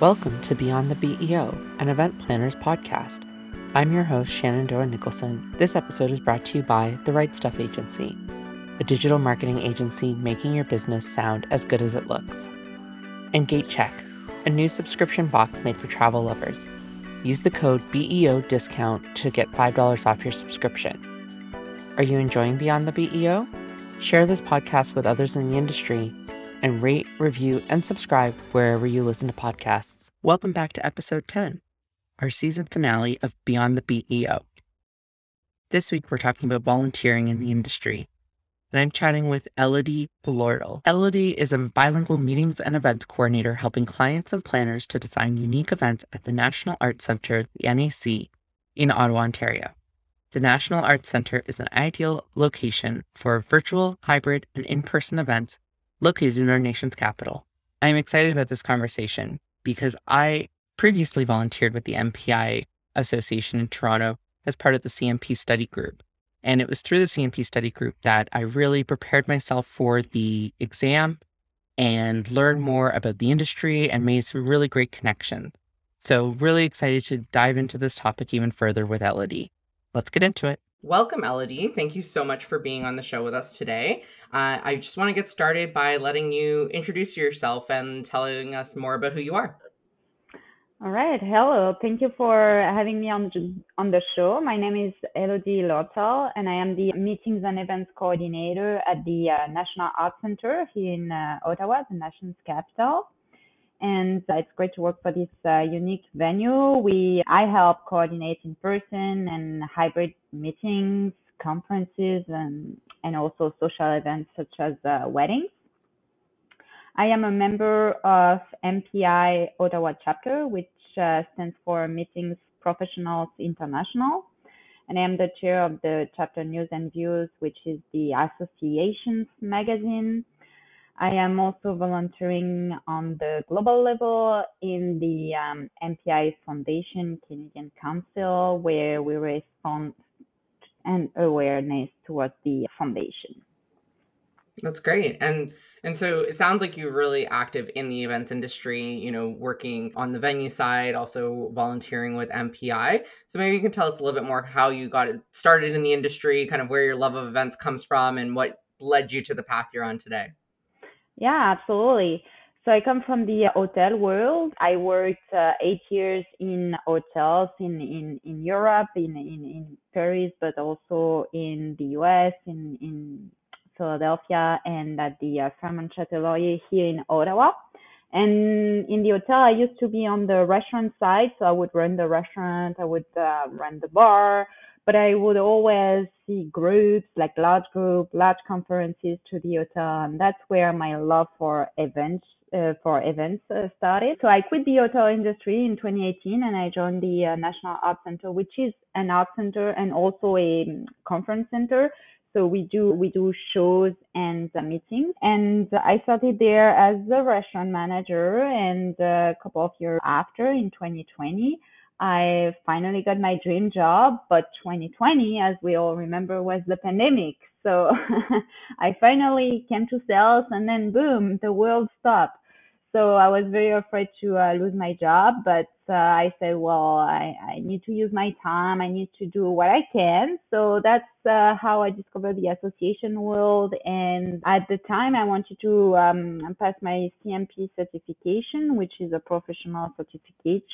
Welcome to Beyond the BEO, an event planners podcast. I'm your host, Shenandoah Nicholson. This episode is brought to you by The Write Stuff Agency, a digital marketing agency making your business sound as good as it looks. And GateCheck, a new subscription box made for travel lovers. Use the code BEO discount to get $5 off your subscription. Are you enjoying Beyond the BEO? Share this podcast with others in the industry and rate, review, and subscribe wherever you listen to podcasts. Welcome back to episode 10, our season finale of Beyond the BEO. This week, we're talking about volunteering in the industry. And I'm chatting with Elodie Lortal. Elodie is a bilingual meetings and events coordinator helping clients and planners to design unique events at the National Arts Centre, the NAC, in Ottawa, Ontario. The National Arts Centre is an ideal location for virtual, hybrid, and in person events located in our nation's capital. I am excited about this conversation because I previously volunteered with the MPI Association in Toronto as part of the CMP study group. And it was through the CMP study group that I really prepared myself for the exam and learned more about the industry and made some really great connections. So, really excited to dive into this topic even further with Elodie. Let's get into it. Welcome, Elodie. Thank you so much for being on the show with us today. Uh, I just want to get started by letting you introduce yourself and telling us more about who you are. All right. Hello. Thank you for having me on on the show. My name is Elodie Lortal, and I am the Meetings and Events Coordinator at the uh, National Arts Centre here in uh, Ottawa, the nation's capital and it's great to work for this uh, unique venue. We I help coordinate in person and hybrid meetings, conferences, and and also social events such as uh, weddings. I am a member of MPI Ottawa chapter, which uh, stands for Meetings Professionals International. And I am the chair of the chapter News and Views, which is the association's magazine I am also volunteering on the global level in the um, MPI Foundation Canadian Council, where we raise funds and awareness towards the foundation. That's great. And and so it sounds like you're really active in the events industry, you know, working on the venue side, also volunteering with MPI. So maybe you can tell us a little bit more how you got started in the industry, kind of where your love of events comes from and what led you to the path you're on today. Yeah, absolutely. So I come from the hotel world. I worked uh, eight years in hotels in, in, in Europe, in, in, in Paris, but also in the US, in, in Philadelphia, and at the uh, Fairmont Chateau here in Ottawa. And in the hotel, I used to be on the restaurant side. So I would run the restaurant, I would uh, run the bar, but I would always see groups, like large group, large conferences to the hotel, and that's where my love for events uh, for events uh, started. So I quit the hotel industry in 2018 and I joined the uh, National Arts Centre, which is an art center and also a um, conference center. So we do we do shows and uh, meetings. And I started there as a restaurant manager, and a couple of years after, in 2020. I finally got my dream job, but 2020, as we all remember, was the pandemic. So I finally came to sales and then boom, the world stopped. So I was very afraid to uh, lose my job, but uh, I said, well, I, I need to use my time. I need to do what I can. So that's uh, how I discovered the association world. And at the time, I wanted to um, pass my CMP certification, which is a professional certificate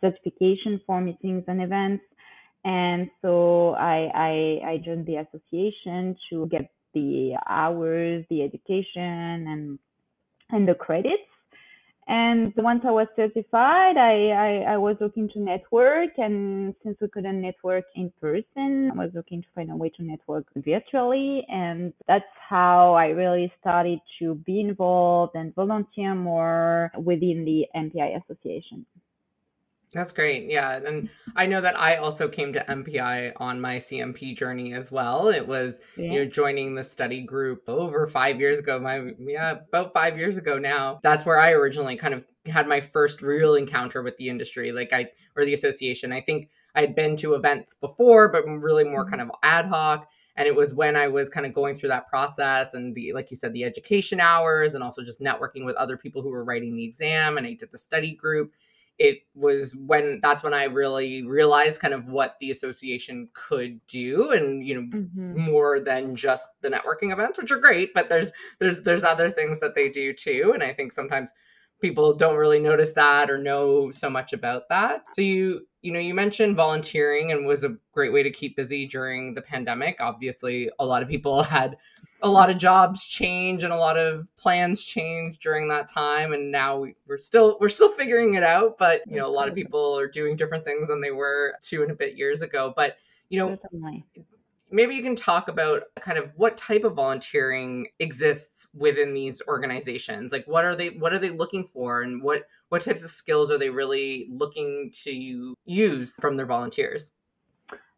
certification for meetings and events. And so I, I, I joined the association to get the hours, the education, and and the credits. And once I was certified, I, I, I, was looking to network. And since we couldn't network in person, I was looking to find a way to network virtually. And that's how I really started to be involved and volunteer more within the MPI Association. That's great. Yeah. And I know that I also came to MPI on my CMP journey as well. It was, yeah. you know, joining the study group over five years ago. My, yeah, about five years ago now. That's where I originally kind of had my first real encounter with the industry, like I, or the association. I think I had been to events before, but really more mm-hmm. kind of ad hoc. and it was when I was kind of going through that process and the like you said the education hours and also just networking with other people who were writing the exam and I did the study group it was when that's when I really realized kind of what the association could do and you know mm-hmm. more than just the networking events which are great but there's there's there's other things that they do too and I think sometimes people don't really notice that or know so much about that. So you you know you mentioned volunteering and was a great way to keep busy during the pandemic. Obviously, a lot of people had a lot of jobs change and a lot of plans change during that time and now we're still we're still figuring it out but you know a lot of people are doing different things than they were two and a bit years ago but you know maybe you can talk about kind of what type of volunteering exists within these organizations like what are they what are they looking for and what what types of skills are they really looking to use from their volunteers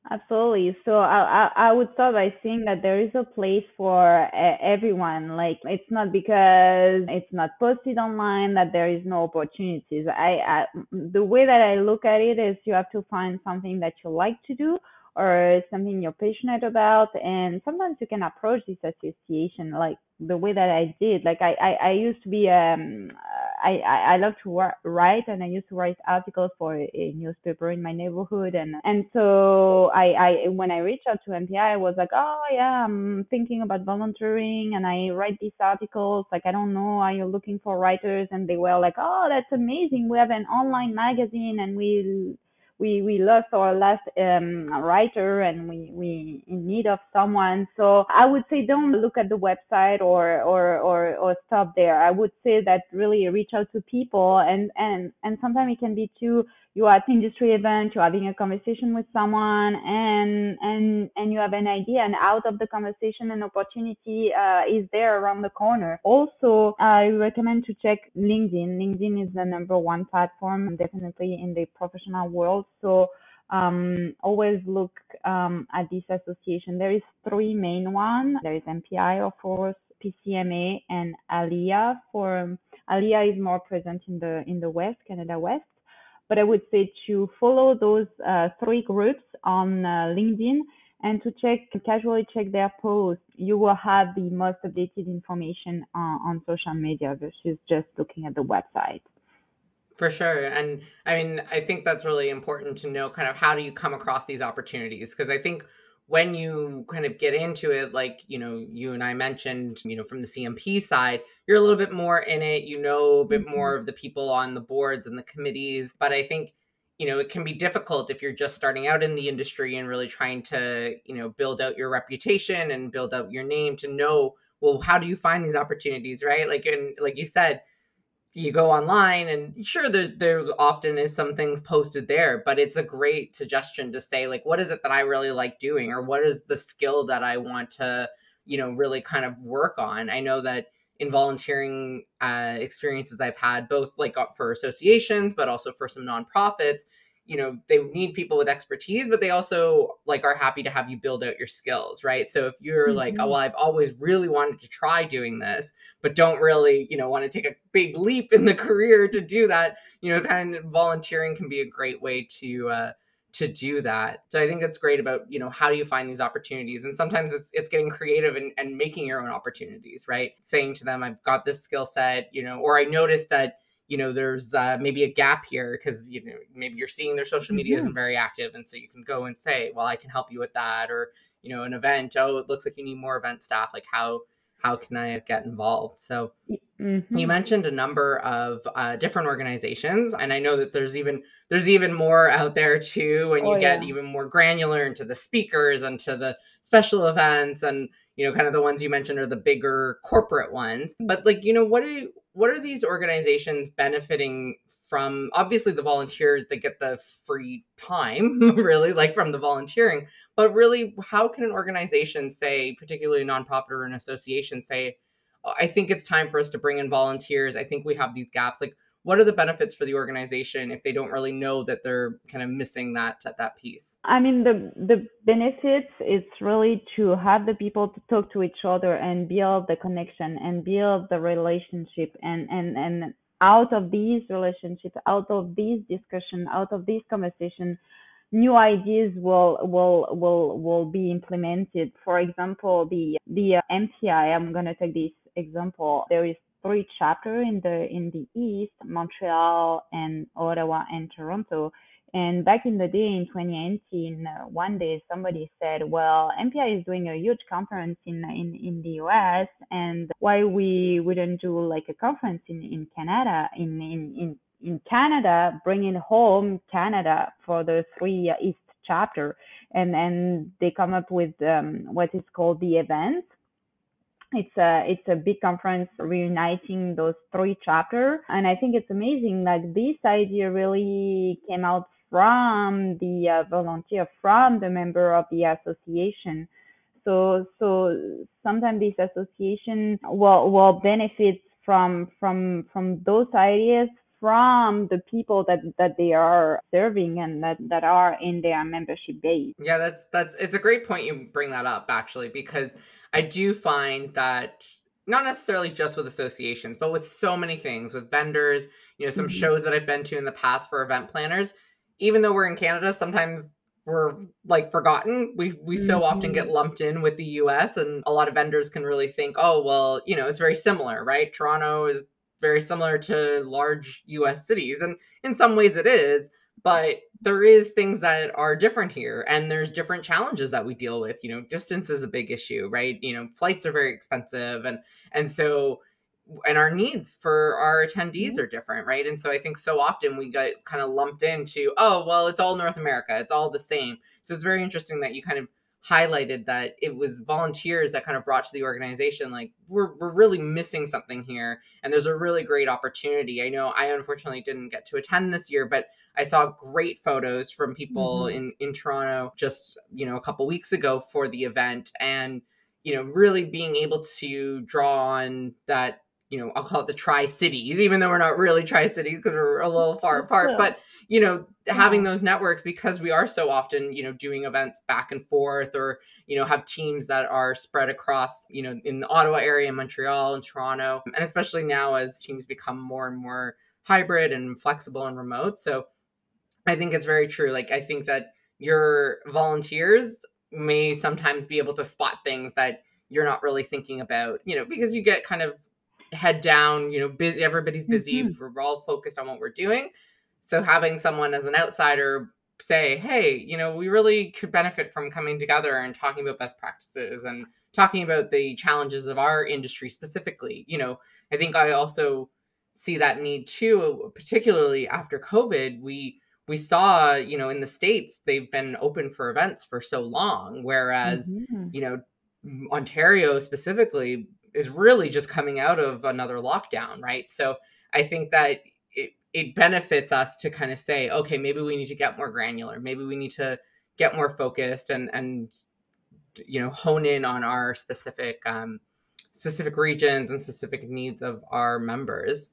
Absolutely. So I, I, I would start by saying that there is a place for everyone. Like it's not because it's not posted online that there is no opportunities. I, I the way that I look at it is you have to find something that you like to do or something you're passionate about. And sometimes you can approach this association like the way that i did. Like i i, I used to be um I, I love to write and I used to write articles for a newspaper in my neighborhood. And and so I, I when I reached out to MPI I was like oh yeah I'm thinking about volunteering. And I write these articles like I don't know are you looking for writers. And they were like oh that's amazing. We have an online magazine and we we we lost our last um, writer and we we in need of someone. So i would say don't look at the website or or or, or stop there. I would say that really reach out to people and and and sometimes it can be too you are at industry event, you're having a conversation with someone, and and and you have an idea, and out of the conversation, an opportunity uh, is there around the corner. Also, I recommend to check LinkedIn. LinkedIn is the number one platform, definitely in the professional world. So. Um, always look um, at this association. There is three main ones. There is MPI, of course, PCMA, and ALIA. For ALIA is more present in the in the West, Canada West, but I would say to follow those uh, three groups on uh, LinkedIn and to check casually check their posts. You will have the most updated information on, on social media versus just looking at the website. For sure. And I mean, I think that's really important to know kind of how do you come across these opportunities? Because I think when you kind of get into it, like, you know, you and I mentioned, you know, from the CMP side, you're a little bit more in it, you know a bit mm-hmm. more of the people on the boards and the committees. But I think, you know, it can be difficult if you're just starting out in the industry and really trying to, you know, build out your reputation and build out your name to know, well, how do you find these opportunities, right? Like, and like you said, you go online and sure there there often is some things posted there but it's a great suggestion to say like what is it that I really like doing or what is the skill that I want to you know really kind of work on? I know that in volunteering uh, experiences I've had both like uh, for associations but also for some nonprofits you know they need people with expertise but they also like are happy to have you build out your skills right? So if you're mm-hmm. like oh well i've always really wanted to try doing this but don't really you know want to take a big leap in the career to do that you know kind of volunteering can be a great way to uh to do that. So i think it's great about you know how do you find these opportunities? And sometimes it's it's getting creative and, and making your own opportunities right? Saying to them i've got this skill set you know or i noticed that you know there's uh, maybe a gap here because you know maybe you're seeing their social media mm-hmm. isn't very active and so you can go and say well i can help you with that or you know an event oh it looks like you need more event staff like how how can i get involved so mm-hmm. you mentioned a number of uh, different organizations and i know that there's even there's even more out there too when you oh, get yeah. even more granular into the speakers and to the special events and you know kind of the ones you mentioned are the bigger corporate ones but like you know what do you what are these organizations benefiting from? Obviously the volunteers that get the free time really like from the volunteering but really how can an organization say particularly a nonprofit or an association say oh, i think it's time for us to bring in volunteers. I think we have these gaps. Like what are the benefits for the organization if they don't really know that they're kind of missing that that piece i mean the the benefits is really to have the people to talk to each other and build the connection and build the relationship and and and out of these relationships out of these discussion out of these conversation new ideas will will will will be implemented. For example, the the uh, MPI. I'm gonna take this example. There is three chapter in the in the east, Montreal and Ottawa and Toronto. And back in the day in 2019, uh, one day somebody said, "Well, MPI is doing a huge conference in in in the US, and why we wouldn't do like a conference in in Canada in in in in Canada, bringing home Canada for the three East chapter, and and they come up with um, what is called the event. It's a it's a big conference reuniting those three chapters, and I think it's amazing. Like this idea really came out from the uh, volunteer, from the member of the association. So so sometimes this association will will benefit from from from those ideas from the people that that they are serving and that that are in their membership base. Yeah, that's that's it's a great point you bring that up actually because I do find that not necessarily just with associations, but with so many things, with vendors, you know, some mm-hmm. shows that I've been to in the past for event planners, even though we're in Canada, sometimes we're like forgotten. We we so mm-hmm. often get mm-hmm. lumped in with the US and a lot of vendors can really think, "Oh, well, you know, it's very similar, right? Toronto is very similar to large US cities. And in some ways it is, but there is things that are different here and there's different challenges that we deal with. You know, distance is a big issue, right? You know, flights are very expensive and and so and our needs for our attendees mm-hmm. are different, right? And so I think so often we get kind of lumped into, oh, well, it's all North America, it's all the same. So it's very interesting that you kind of highlighted that it was volunteers that kind of brought to the organization like we're, we're really missing something here and there's a really great opportunity i know i unfortunately didn't get to attend this year but i saw great photos from people mm-hmm. in in toronto just you know a couple weeks ago for the event and you know really being able to draw on that you know i'll call it the tri cities even though we're not really tri cities because we're a little far apart but you know having those networks because we are so often you know doing events back and forth or you know have teams that are spread across you know in the ottawa area montreal and toronto and especially now as teams become more and more hybrid and flexible and remote. So i think it's very true like i think that your volunteers may sometimes be able to spot things that you're not really thinking about you know because you get kind of head down you know busy everybody's busy mm-hmm. we're all focused on what we're doing so having someone as an outsider say, hey, you know, we really could benefit from coming together and talking about best practices and talking about the challenges of our industry specifically. You know, I think I also see that need too, particularly after COVID. We we saw, you know, in the states they've been open for events for so long, whereas, mm-hmm. you know, Ontario specifically is really just coming out of another lockdown, right? So I think that it it benefits us to kind of say, okay, maybe we need to get more granular. Maybe we need to get more focused and and you know hone in on our specific um, specific regions and specific needs of our members.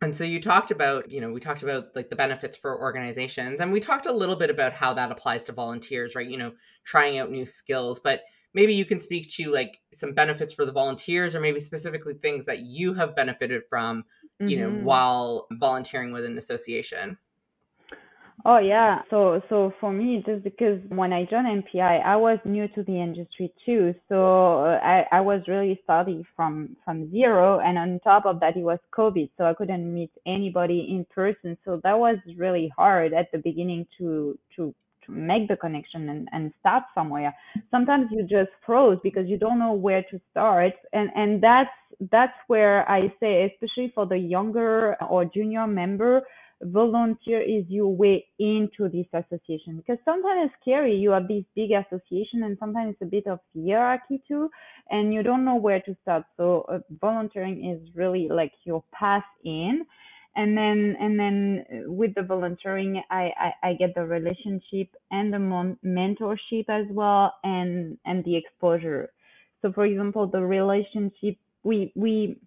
And so you talked about, you know, we talked about like the benefits for organizations and we talked a little bit about how that applies to volunteers, right? You know, trying out new skills, but maybe you can speak to like some benefits for the volunteers or maybe specifically things that you have benefited from mm-hmm. you know mm-hmm. while volunteering with an association Oh yeah. So so for me, just because when I joined MPI, I was new to the industry too. So uh, I I was really starting from from zero, and on top of that, it was COVID, so I couldn't meet anybody in person. So that was really hard at the beginning to to to make the connection and, and start somewhere. Sometimes you just froze because you don't know where to start. And, and that's, that's where I say, especially for the younger or junior member, volunteer is your way into this association because sometimes it's scary. You have this big association and sometimes it's a bit of hierarchy too, and you don't know where to start. So uh, volunteering is really like your path in and then and then uh, with the volunteering I, I, I get the relationship and the mentorship as well and and the exposure. So for example the relationship we we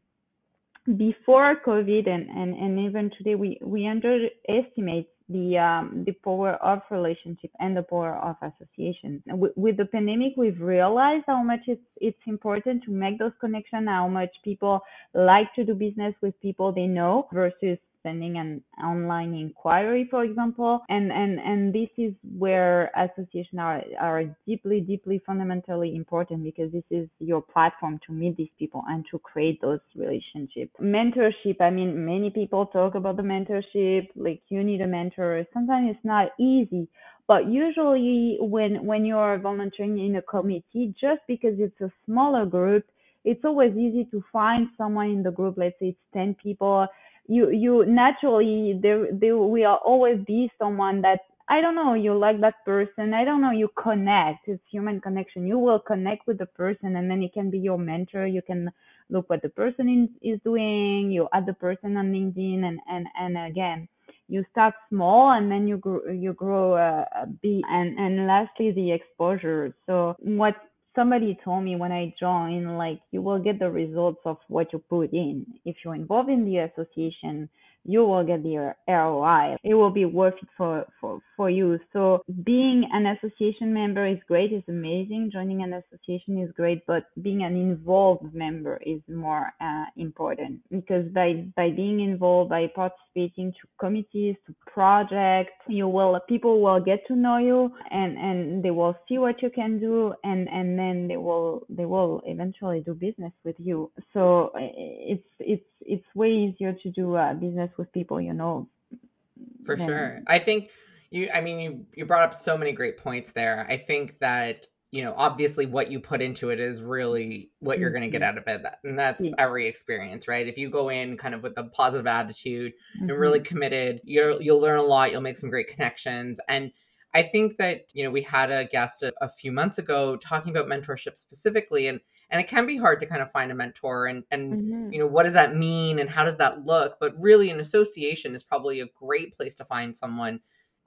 before covid and and, and even today we we underestimate the um, the power of relationship and the power of association. With, with, the pandemic, we've realized how much it's it's important to make those connections. How much people like to do business with people they know versus sending an online inquiry, for example. And and and this is where associations are are deeply, deeply fundamentally important because this is your platform to meet these people and to create those relationships. Mentorship, I mean, many people talk about the mentorship, like you need a mentor. Sometimes it's not easy, but usually when when you're volunteering in a committee, just because it's a smaller group, it's always easy to find someone in the group. Let's say it's 10 people. You you naturally there there will always be someone that I don't know, you like that person. I don't know, you connect. It's human connection. You will connect with the person and then it can be your mentor. You can look what the person is, is doing. You add the person on LinkedIn and, and, and again, you start small and then you grow, you grow uh, big. And, and lastly, the exposure. So what somebody told me when I joined, like you will get the results of what you put in. If you're involved in the association, you will get the ROI. It will be worth it for, for, for you. So being an association member is great, is amazing. Joining an association is great, but being an involved member is more uh, important because by, by being involved, by participating to committees, to projects, you will, people will get to know you and, and they will see what you can do and, and then they will, they will eventually do business with you. So it's, it's, it's way easier to do uh, business with people you know. For sure. I think you I mean you you brought up so many great points there. I think that you know, obviously what you put into it is really what you're going to get mm-hmm. out of it. And that's yeah. every experience, right? If you go in kind of with a positive attitude mm-hmm. and really committed, you'll you'll learn a lot, you'll make some great connections. And I think that, you know, we had a guest a, a few months ago talking about mentorship specifically and and it can be hard to kind of find a mentor and and mm-hmm. you know what does that mean and how does that look? But really an association is probably a great place to find someone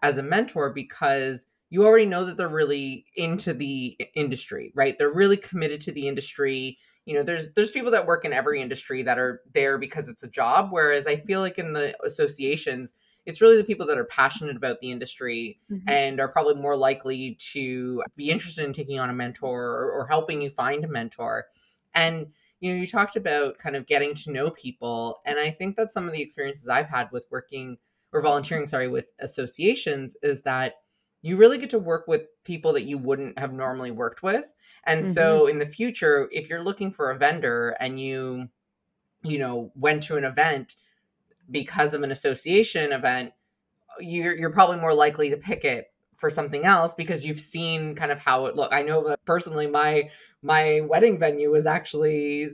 as a mentor because you already know that they're really into the industry right? They're really committed to the industry. You know there's there's people that work in every industry that are there because it's a job whereas i feel like in the associations it's really the people that are passionate about the industry mm-hmm. and are probably more likely to be interested in taking on a mentor or, or helping you find a mentor. And you know, you talked about kind of getting to know people, and I think that some of the experiences I've had with working or volunteering, sorry, with associations is that you really get to work with people that you wouldn't have normally worked with. And mm-hmm. so in the future, if you're looking for a vendor and you you know went to an event because of an association event, you're you're probably more likely to pick it for something else because you've seen kind of how it look. I know that personally my my wedding venue was actually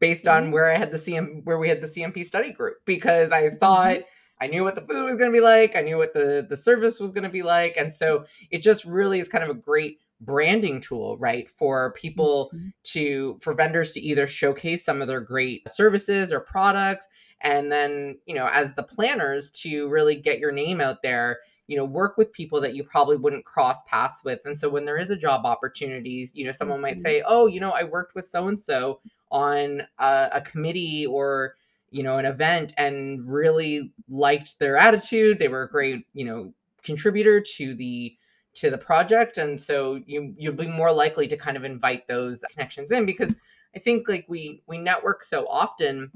based on mm-hmm. where I had the CM where we had the CMP study group because I saw mm-hmm. it I knew what the food was going to be like, I knew what the the service was going to be like and so it just really is kind of a great branding tool right for people mm-hmm. to for vendors to either showcase some of their great services or products and then you know as the planners to really get your name out there you know work with people that you probably wouldn't cross paths with and so when there is a job opportunities you know someone might mm-hmm. say oh you know i worked with so and so on a, a, committee or you know an event and really liked their attitude they were a great you know contributor to the to the project and so you you'll be more likely to kind of invite those connections in because i think like we we network so often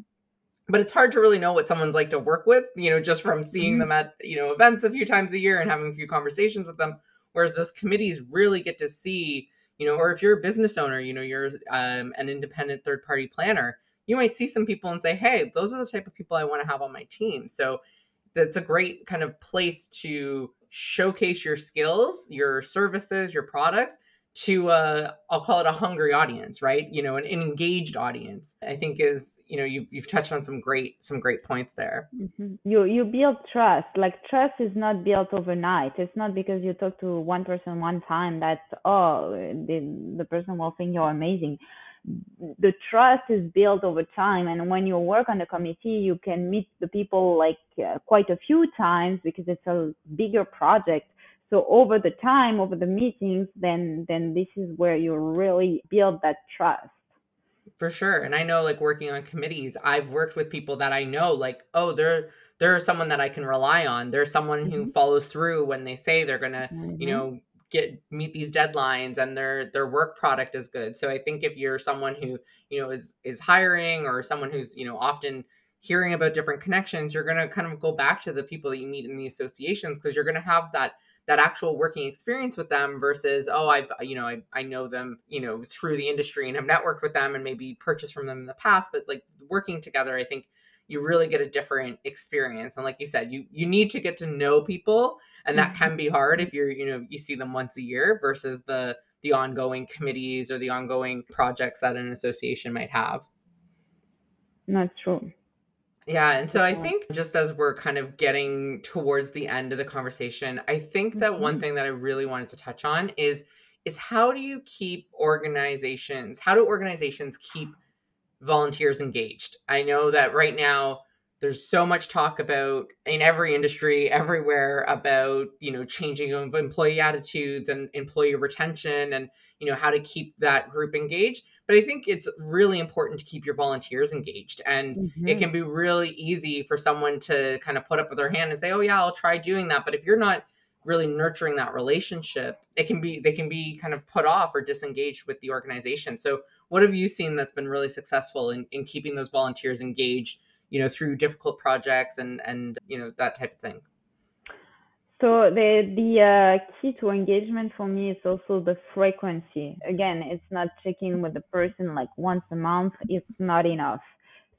but it's hard to really know what someone's like to work with, you know, just from seeing mm-hmm. them at, you know, events a few times a year and having a few conversations with them. Whereas those committees really get to see, you know, or if you're a business owner, you know, you're um, an independent third party planner, you might see some people and say, hey, those are the type of people I want to have on my team. So that's a great kind of place to showcase your skills, your services, your products, to a I'll call it a hungry audience, right? You know, an, an, engaged audience. I think is you know you you've touched on some great some great points there. Mm-hmm. You you build trust. Like trust is not built overnight. It's not because you talk to one person one time that oh the the person will think you're amazing. The trust is built over time, and when you work on the committee, you can meet the people like uh, quite a few times because it's a bigger project so over the time over the meetings then then this is where you really build that trust for sure and i know like working on committees i've worked with people that i know like oh they're they're someone that i can rely on they're someone mm-hmm. who follows through when they say they're gonna mm-hmm. you know get meet these deadlines and their their work product is good. So i think if you're someone who you know is is hiring or someone who's you know often hearing about different connections, you're going to kind of go back to the people that you meet in the associations because you're going to have that that actual working experience with them versus oh i've you know I, I know them you know through the industry and have networked with them and maybe purchased from them in the past. But like working together i think you really get a different experience and like you said you you need to get to know people and that can be hard if you're you know you see them once a year versus the the ongoing committees or the ongoing projects that an association might have that's true yeah. And so I think just as we're kind of getting towards the end of the conversation, I think that one mm-hmm. thing that I really wanted to touch on is is how do you keep organizations, how do organizations keep volunteers engaged? I know that right now there's so much talk about in every industry everywhere about you know changing of employee attitudes and employee retention and you know how to keep that group engaged but i think it's really important to keep your volunteers engaged and mm-hmm. it can be really easy for someone to kind of put up with their hand and say oh yeah i'll try doing that but if you're not really nurturing that relationship it can be they can be kind of put off or disengaged with the organization so what have you seen that's been really successful in, in keeping those volunteers engaged you know through difficult projects and and you know that type of thing so the the uh, key to engagement for me is also the frequency. Again, it's not checking with the person like once a month. It's not enough.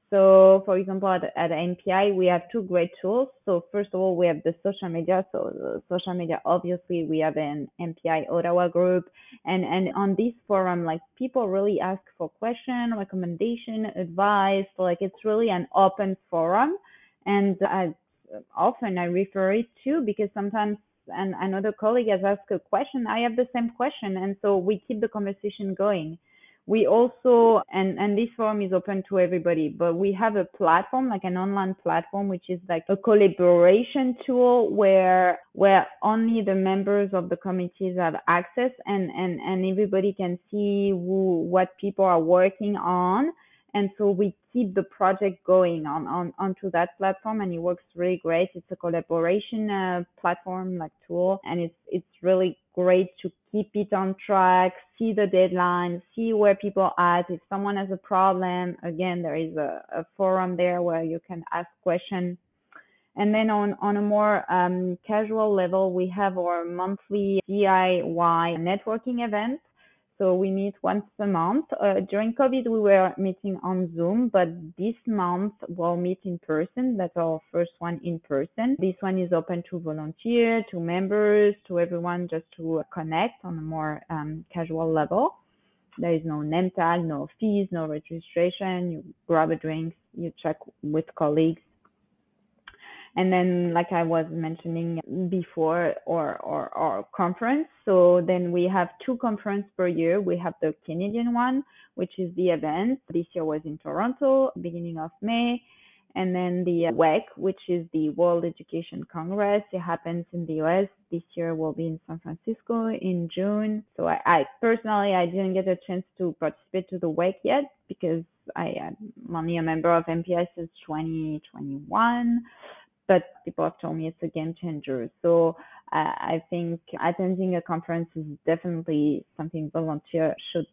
So, for example, at, at MPI, we have two great tools. So, first of all, we have the social media. So, social media, obviously, we have an MPI Ottawa group, and and on this forum, like people really ask for question, recommendation, advice. Like it's really an open forum, and I, often I refer it to because sometimes and another colleague has asked a question, I have the same question, and so we keep the conversation going we also and and this forum is open to everybody but we have a platform like an online platform which is like a collaboration tool where where only the members of the committees have access and and and everybody can see who what people are working on and so we keep the project going on, on onto that platform and it works really great. It's a collaboration uh, platform like tool and it's it's really great to keep it on track see the deadline see where people are at. If someone has a problem again there is a, a forum there where you can ask questions and then on, on a more um, casual level, we have our monthly DIY networking events so we meet once a month. Uh, during COVID, we were meeting on Zoom, but this month we'll meet in person. That's our first one in person. This one is open to volunteers, to members, to everyone just to connect on a more um, casual level. There is no name tag, no fees, no registration. You grab a drink, you check with colleagues and then like i was mentioning before or or, or conference so then we have two conference per year we have the canadian one which is the event this year was in toronto beginning of may and then the WEC, which is the World Education Congress. It happens in the US. This year will be in San Francisco in June. So I, I personally, I didn't get a chance to participate to the WEC yet because I am only a member of MPI since 2021 but people have told me it's a game changer. So uh, I think attending a conference is definitely something volunteer should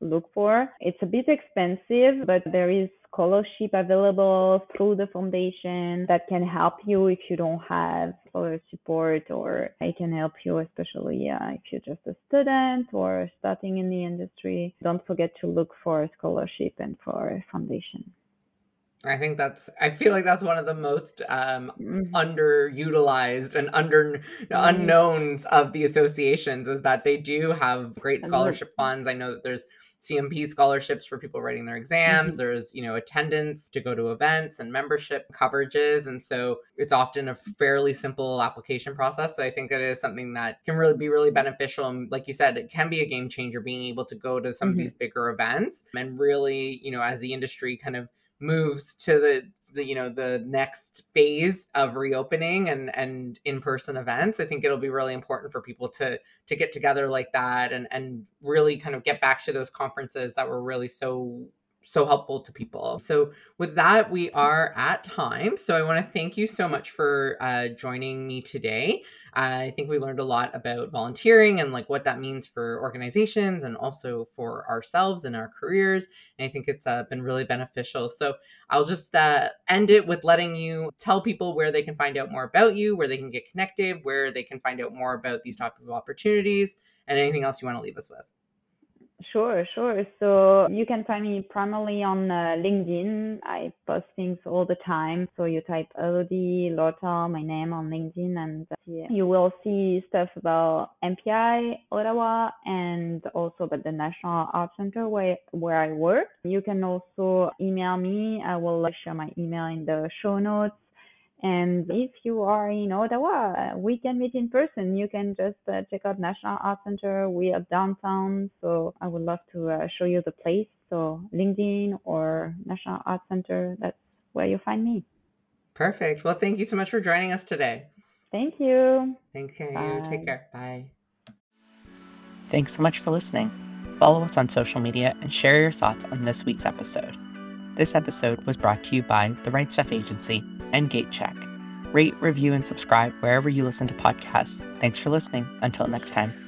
look for. It's a bit expensive, but there is scholarship available through the foundation that can help you if you don't have other support or it can help you especially uh, if you're just a student or starting in the industry don't forget to look for a scholarship and for a foundation I think that's. I feel like that's one of the most um, mm-hmm. underutilized and under mm-hmm. unknowns of the associations is that they do have great scholarship funds. I know that there's CMP scholarships for people writing their exams. Mm-hmm. There's you know attendance to go to events and membership coverages, and so it's often a fairly simple application process. So I think it is something that can really be really beneficial. And like you said, it can be a game changer being able to go to some of mm-hmm. these bigger events and really you know as the industry kind of moves to the, the you know the next phase of reopening and and in-person events i think it'll be really important for people to to get together like that and and really kind of get back to those conferences that were really so so helpful to people. So, with that, we are at time. So, I want to thank you so much for uh, joining me today. I think we learned a lot about volunteering and like what that means for organizations and also for ourselves and our careers. And I think it's uh, been really beneficial. So, I'll just uh, end it with letting you tell people where they can find out more about you, where they can get connected, where they can find out more about these type of opportunities, and anything else you want to leave us with. Sure, sure. So you can find me primarily on uh, LinkedIn. I post things all the time. So you type Elodie Lortal, my name on LinkedIn, and uh, you will see stuff about MPI Ottawa and also about the National Art Center where, where I work. You can also email me. I will share my email in the show notes. And if you are in Ottawa, we can meet in person. You can just uh, check out National Art Center. We are downtown, so I would love to uh, show you the place. So LinkedIn or National Art Center, that's where you find me. Perfect. Well, thank you so much for joining us today. Thank you. Thank you. Take care. Bye. Thanks so much for listening. Follow us on social media and share your thoughts on this week's episode. This episode was brought to you by the Write Stuff Agency and GateCheck. Rate, review, and subscribe wherever you listen to podcasts. Thanks for listening. Until next time.